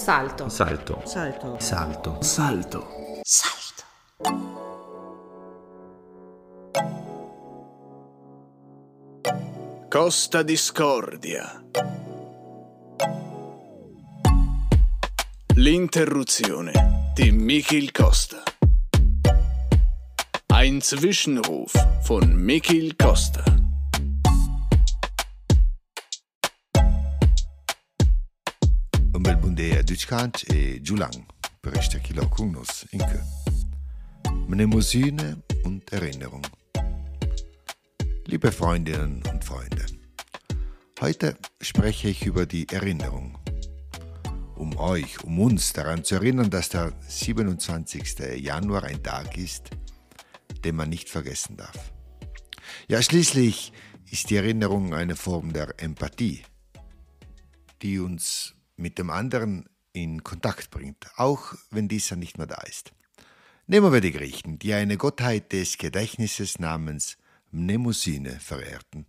Salto. Salto. Salto. Salto. Salto. Salto. Costa Discordia. L'interruzione di Michel Costa. Ein Zwischenruf von Michel Costa. A Dutchkant e Julang, berichte Kilo Kugnus, Inke. Mnemosyne und Erinnerung. Liebe Freundinnen und Freunde, heute spreche ich über die Erinnerung. Um euch, um uns daran zu erinnern, dass der 27. Januar ein Tag ist, den man nicht vergessen darf. Ja, schließlich ist die Erinnerung eine Form der Empathie, die uns mit dem anderen in Kontakt bringt, auch wenn dieser nicht mehr da ist. Nehmen wir die Griechen, die eine Gottheit des Gedächtnisses namens Mnemosyne verehrten.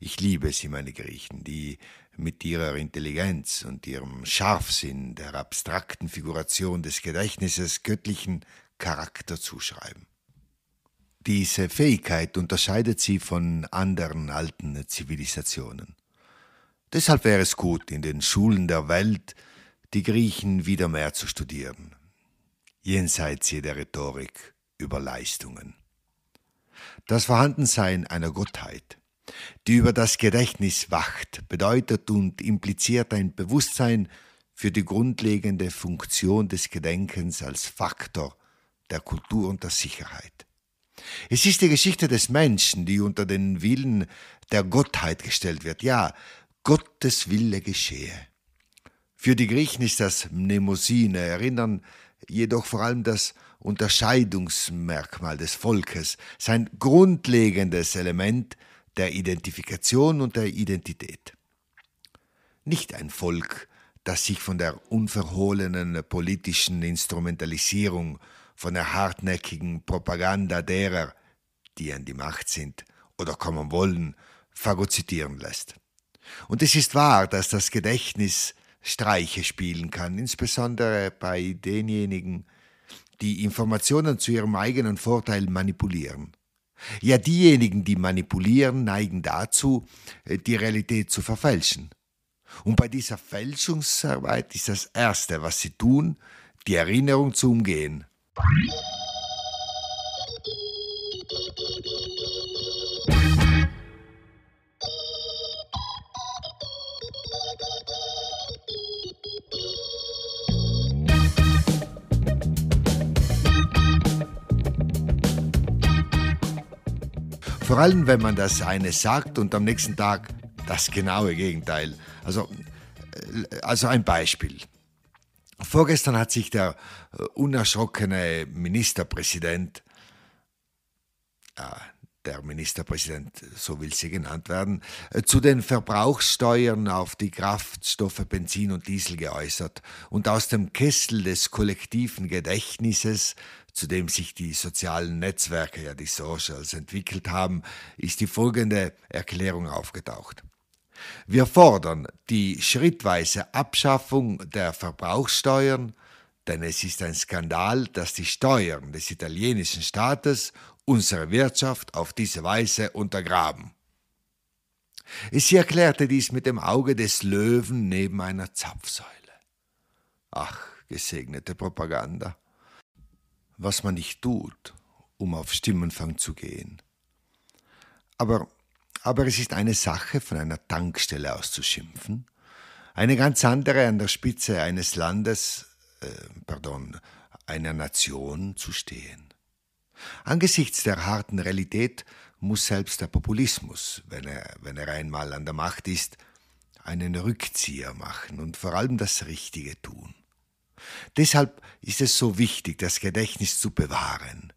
Ich liebe sie, meine Griechen, die mit ihrer Intelligenz und ihrem Scharfsinn der abstrakten Figuration des Gedächtnisses göttlichen Charakter zuschreiben. Diese Fähigkeit unterscheidet sie von anderen alten Zivilisationen. Deshalb wäre es gut, in den Schulen der Welt die Griechen wieder mehr zu studieren, jenseits jeder Rhetorik über Leistungen. Das Vorhandensein einer Gottheit, die über das Gedächtnis wacht, bedeutet und impliziert ein Bewusstsein für die grundlegende Funktion des Gedenkens als Faktor der Kultur und der Sicherheit. Es ist die Geschichte des Menschen, die unter den Willen der Gottheit gestellt wird. Ja, Gottes Wille geschehe. Für die Griechen ist das Mnemosyne Erinnern jedoch vor allem das Unterscheidungsmerkmal des Volkes, sein grundlegendes Element der Identifikation und der Identität. Nicht ein Volk, das sich von der unverhohlenen politischen Instrumentalisierung, von der hartnäckigen Propaganda derer, die an die Macht sind oder kommen wollen, phagozytieren lässt. Und es ist wahr, dass das Gedächtnis Streiche spielen kann, insbesondere bei denjenigen, die Informationen zu ihrem eigenen Vorteil manipulieren. Ja, diejenigen, die manipulieren, neigen dazu, die Realität zu verfälschen. Und bei dieser Fälschungsarbeit ist das Erste, was sie tun, die Erinnerung zu umgehen. Vor allem, wenn man das eine sagt und am nächsten Tag das genaue Gegenteil. Also, also ein Beispiel. Vorgestern hat sich der unerschrockene Ministerpräsident, der Ministerpräsident, so will sie genannt werden, zu den Verbrauchssteuern auf die Kraftstoffe Benzin und Diesel geäußert und aus dem Kessel des kollektiven Gedächtnisses zu dem sich die sozialen Netzwerke, ja die Socials, entwickelt haben, ist die folgende Erklärung aufgetaucht. Wir fordern die schrittweise Abschaffung der Verbrauchssteuern, denn es ist ein Skandal, dass die Steuern des italienischen Staates unsere Wirtschaft auf diese Weise untergraben. Sie erklärte dies mit dem Auge des Löwen neben einer Zapfsäule. Ach, gesegnete Propaganda was man nicht tut, um auf Stimmenfang zu gehen. Aber, aber es ist eine Sache, von einer Tankstelle aus zu schimpfen, eine ganz andere an der Spitze eines Landes, äh, pardon, einer Nation zu stehen. Angesichts der harten Realität muss selbst der Populismus, wenn er, wenn er einmal an der Macht ist, einen Rückzieher machen und vor allem das Richtige tun. Deshalb ist es so wichtig, das Gedächtnis zu bewahren.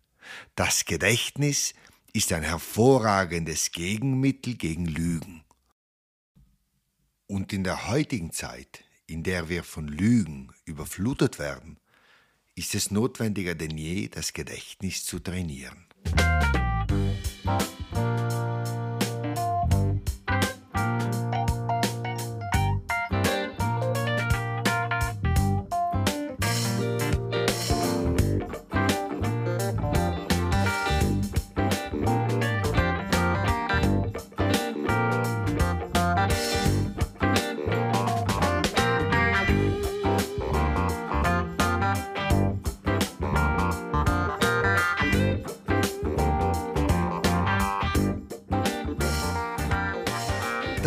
Das Gedächtnis ist ein hervorragendes Gegenmittel gegen Lügen. Und in der heutigen Zeit, in der wir von Lügen überflutet werden, ist es notwendiger denn je, das Gedächtnis zu trainieren.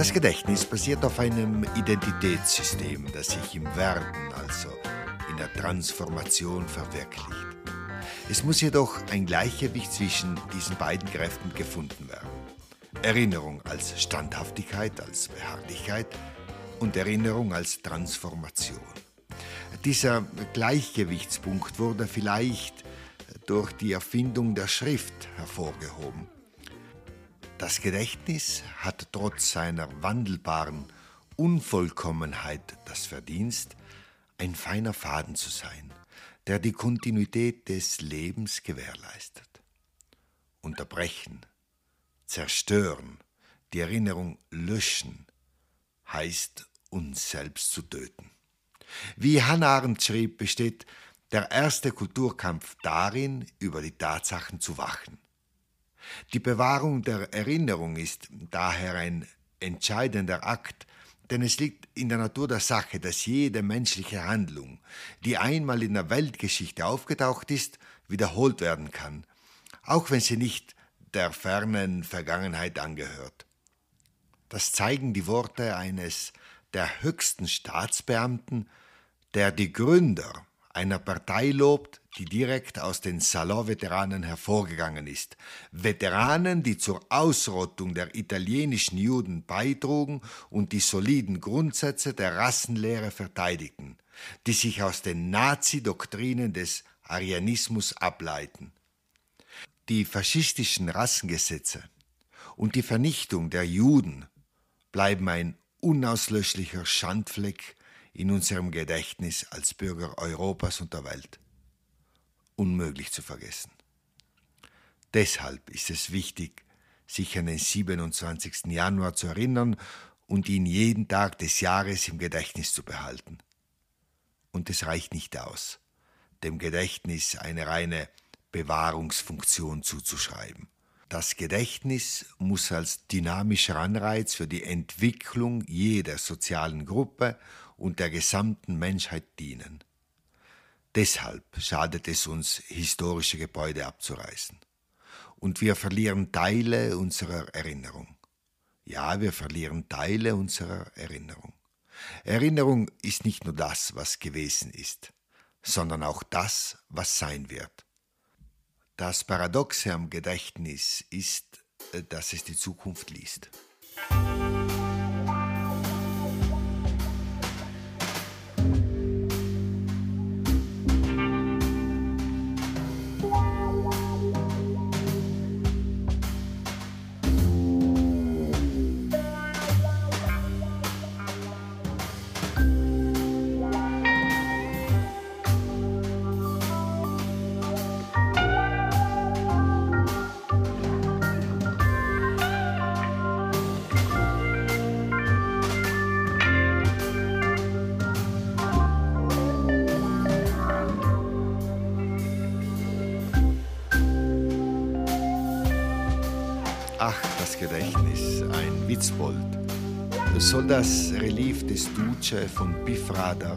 Das Gedächtnis basiert auf einem Identitätssystem, das sich im Werden, also in der Transformation verwirklicht. Es muss jedoch ein Gleichgewicht zwischen diesen beiden Kräften gefunden werden. Erinnerung als Standhaftigkeit, als Beharrlichkeit und Erinnerung als Transformation. Dieser Gleichgewichtspunkt wurde vielleicht durch die Erfindung der Schrift hervorgehoben. Das Gedächtnis hat trotz seiner wandelbaren Unvollkommenheit das Verdienst, ein feiner Faden zu sein, der die Kontinuität des Lebens gewährleistet. Unterbrechen, zerstören, die Erinnerung löschen, heißt uns selbst zu töten. Wie Hannah Arendt schrieb, besteht der erste Kulturkampf darin, über die Tatsachen zu wachen. Die Bewahrung der Erinnerung ist daher ein entscheidender Akt, denn es liegt in der Natur der Sache, dass jede menschliche Handlung, die einmal in der Weltgeschichte aufgetaucht ist, wiederholt werden kann, auch wenn sie nicht der fernen Vergangenheit angehört. Das zeigen die Worte eines der höchsten Staatsbeamten, der die Gründer einer Partei lobt, die direkt aus den Salon-Veteranen hervorgegangen ist. Veteranen, die zur Ausrottung der italienischen Juden beitrugen und die soliden Grundsätze der Rassenlehre verteidigten, die sich aus den Nazi-Doktrinen des Arianismus ableiten. Die faschistischen Rassengesetze und die Vernichtung der Juden bleiben ein unauslöschlicher Schandfleck in unserem Gedächtnis als Bürger Europas und der Welt. Unmöglich zu vergessen. Deshalb ist es wichtig, sich an den 27. Januar zu erinnern und ihn jeden Tag des Jahres im Gedächtnis zu behalten. Und es reicht nicht aus, dem Gedächtnis eine reine Bewahrungsfunktion zuzuschreiben. Das Gedächtnis muss als dynamischer Anreiz für die Entwicklung jeder sozialen Gruppe und der gesamten Menschheit dienen. Deshalb schadet es uns, historische Gebäude abzureißen. Und wir verlieren Teile unserer Erinnerung. Ja, wir verlieren Teile unserer Erinnerung. Erinnerung ist nicht nur das, was gewesen ist, sondern auch das, was sein wird. Das Paradoxe am Gedächtnis ist, äh, dass es die Zukunft liest. Ein Witzbold. Soll das Relief des Duce von Biffrader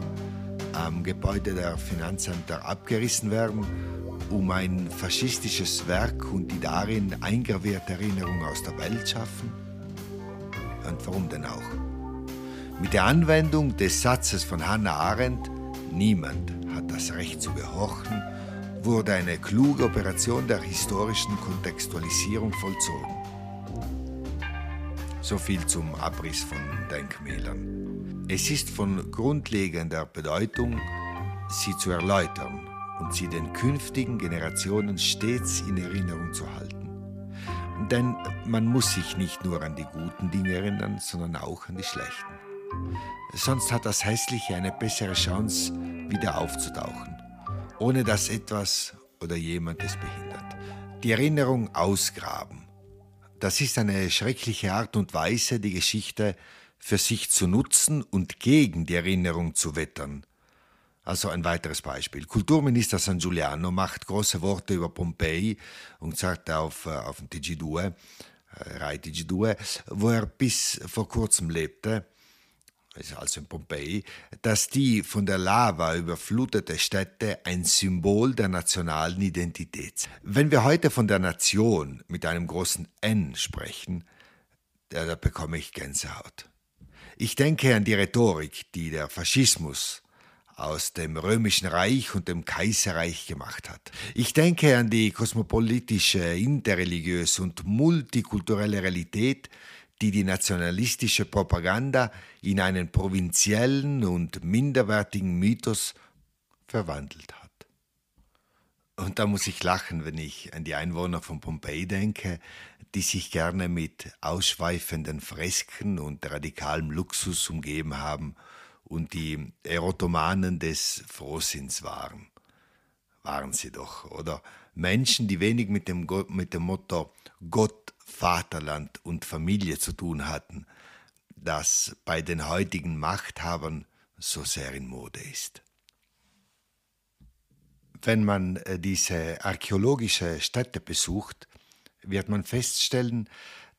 am Gebäude der Finanzämter abgerissen werden, um ein faschistisches Werk und die darin eingravierte Erinnerung aus der Welt schaffen? Und warum denn auch? Mit der Anwendung des Satzes von Hannah Arendt, niemand hat das Recht zu gehorchen, wurde eine kluge Operation der historischen Kontextualisierung vollzogen. So viel zum Abriss von Denkmälern. Es ist von grundlegender Bedeutung, sie zu erläutern und sie den künftigen Generationen stets in Erinnerung zu halten. Denn man muss sich nicht nur an die guten Dinge erinnern, sondern auch an die schlechten. Sonst hat das Hässliche eine bessere Chance, wieder aufzutauchen, ohne dass etwas oder jemand es behindert. Die Erinnerung ausgraben das ist eine schreckliche Art und Weise, die Geschichte für sich zu nutzen und gegen die Erinnerung zu wettern. Also ein weiteres Beispiel. Kulturminister San Giuliano macht große Worte über Pompeji und sagt auf, äh, auf dem TG2, äh, Rai TG2, wo er bis vor kurzem lebte, also in Pompeji, dass die von der Lava überflutete Städte ein Symbol der nationalen Identität sind. Wenn wir heute von der Nation mit einem großen N sprechen, Ja, da bekomme ich Gänsehaut. Ich denke an die Rhetorik, die der Faschismus aus dem römischen Reich und dem Kaiserreich gemacht hat. Ich denke an die kosmopolitische, interreligiöse und multikulturelle Realität, die die nationalistische Propaganda in einen provinziellen und minderwertigen Mythos verwandelt hat. Und da muss ich lachen, wenn ich an die Einwohner von Pompeji denke, die sich gerne mit ausschweifenden Fresken und radikalem Luxus umgeben haben und die Erotomanen des Frohsinns waren. Waren sie doch, oder? Menschen, die wenig mit dem, mit dem Motto Gott, Vaterland und Familie zu tun hatten, das bei den heutigen Machthabern so sehr in Mode ist. Wenn man äh, diese archäologische Stätte besucht, wird man feststellen,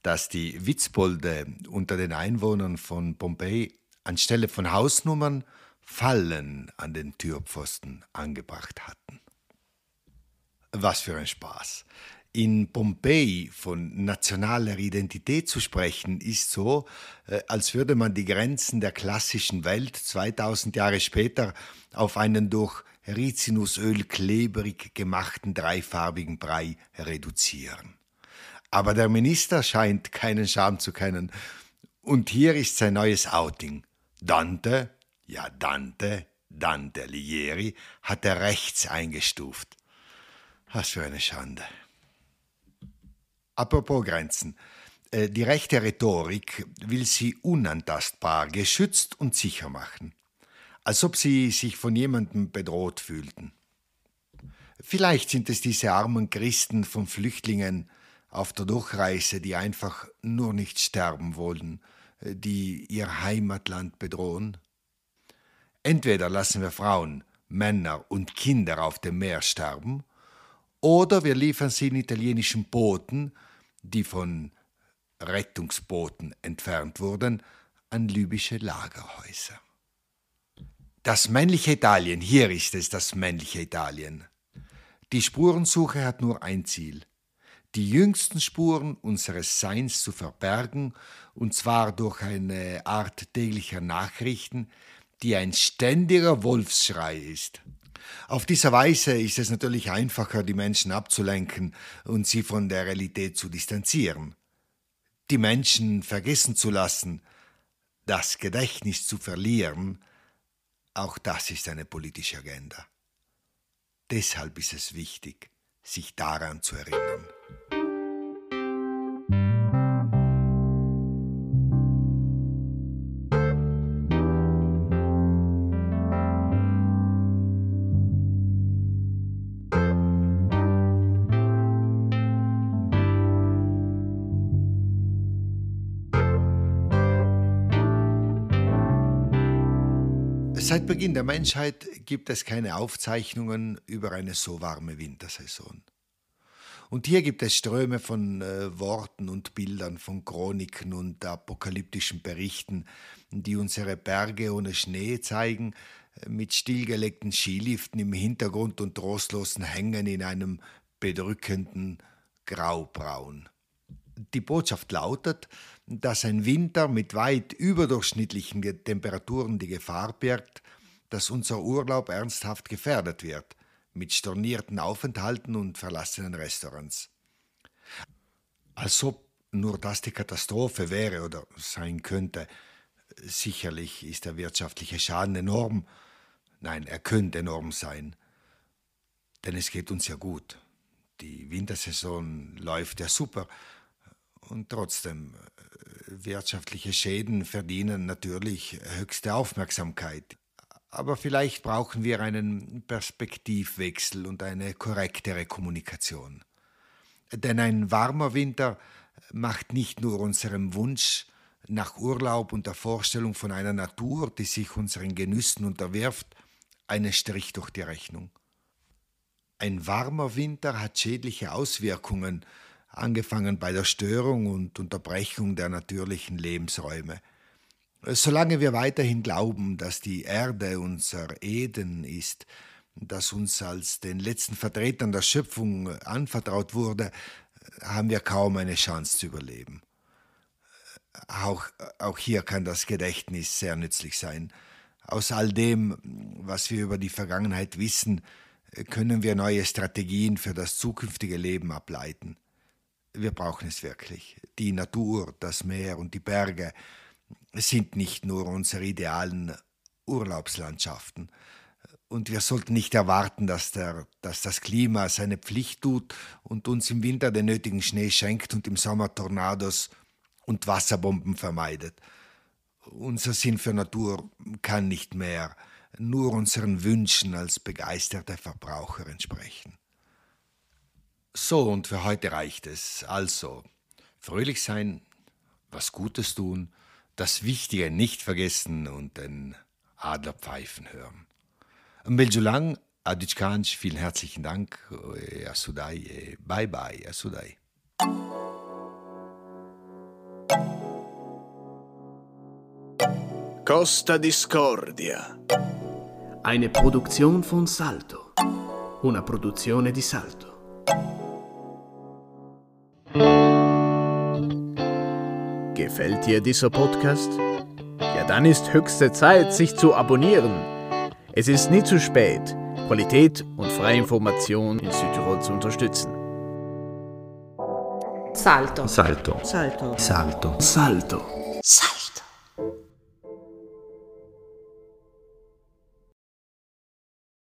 dass die Witzbolde unter den Einwohnern von Pompeji anstelle von Hausnummern Fallen an den Türpfosten angebracht hatten. Was für ein Spaß. In Pompeji von nationaler Identität zu sprechen, ist so, äh, als würde man die Grenzen der klassischen Welt 2000 Jahre später auf einen durch Rizinusöl klebrig gemachten dreifarbigen Brei reduzieren. Aber der Minister scheint keinen Scham zu kennen. Und hier ist sein neues Outing. Dante, ja Dante, Dante Alighieri, hat er rechts eingestuft. Was für eine Schande. Apropos Grenzen. Äh, die rechte Rhetorik will sie unantastbar, geschützt und sicher machen, als ob sie sich von jemandem bedroht fühlten. Vielleicht sind es diese armen Christen von Flüchtlingen auf der Durchreise, die einfach nur nicht sterben wollen, die ihr Heimatland bedrohen? Entweder lassen wir Frauen, Männer und Kinder auf dem Meer sterben, oder wir liefern sie in italienischen Booten, die von Rettungsbooten entfernt wurden, an libysche Lagerhäuser. Das männliche Italien, hier ist es das männliche Italien. Die Spurensuche hat nur ein Ziel, die jüngsten Spuren unseres Seins zu verbergen, und zwar durch eine Art täglicher Nachrichten, die ein ständiger Wolfsschrei ist. Auf diese Weise ist es natürlich einfacher, die Menschen abzulenken und sie von der Realität zu distanzieren. Die Menschen vergessen zu lassen, das Gedächtnis zu verlieren, auch das ist eine politische Agenda. Deshalb ist es wichtig, sich daran zu erinnern. Beginn der Menschheit gibt es keine Aufzeichnungen über eine so warme Wintersaison. Und hier gibt es Ströme von äh, Worten und Bildern, von Chroniken und apokalyptischen Berichten, die unsere Berge ohne Schnee zeigen, äh, mit stillgelegten Skiliften im Hintergrund und trostlosen Hängen in einem bedrückenden Graubraun. Die Botschaft lautet, dass ein Winter mit weit überdurchschnittlichen Temperaturen die Gefahr birgt, dass unser Urlaub ernsthaft gefährdet wird, mit stornierten Aufenthalten und verlassenen Restaurants. Als ob nur das die Katastrophe wäre oder sein könnte. Sicherlich ist der wirtschaftliche Schaden enorm. Nein, er könnte enorm sein. Denn es geht uns ja gut. Die Wintersaison läuft ja super. Und trotzdem, wirtschaftliche Schäden verdienen natürlich höchste Aufmerksamkeit. Aber vielleicht brauchen wir einen Perspektivwechsel und eine korrektere Kommunikation. Denn ein warmer Winter macht nicht nur unserem Wunsch nach Urlaub und der Vorstellung von einer Natur, die sich unseren Genüssen unterwirft, einen Strich durch die Rechnung. Ein warmer Winter hat schädliche Auswirkungen angefangen bei der Störung und Unterbrechung der natürlichen Lebensräume. Solange wir weiterhin glauben, dass die Erde unser Eden ist, das uns als den letzten Vertretern der Schöpfung anvertraut wurde, haben wir kaum eine Chance zu überleben. Auch, auch hier kann das Gedächtnis sehr nützlich sein. Aus all dem, was wir über die Vergangenheit wissen, können wir neue Strategien für das zukünftige Leben ableiten. Wir brauchen es wirklich. Die Natur, das Meer und die Berge sind nicht nur unsere idealen Urlaubslandschaften. Und wir sollten nicht erwarten, dass, der, dass das Klima seine Pflicht tut und uns im Winter den nötigen Schnee schenkt und im Sommer Tornados und Wasserbomben vermeidet. Unser Sinn für Natur kann nicht mehr nur unseren Wünschen als begeisterte Verbraucher entsprechen. So, und für heute reicht es. Also, fröhlich sein, was Gutes tun, das Wichtige nicht vergessen und den Adler pfeifen hören. Mbeljulang, Aditschkanj, vielen herzlichen Dank. Asudai, bye bye, Asudai. Costa Discordia. Eine Produktion von Salto. Una produzione di Salto. Gefällt dir dieser Podcast? Ja, dann ist höchste Zeit, sich zu abonnieren. Es ist nie zu spät, Qualität und freie Information in Südtirol zu unterstützen. Salto. Salto. Salto. Salto. Salto. Salto.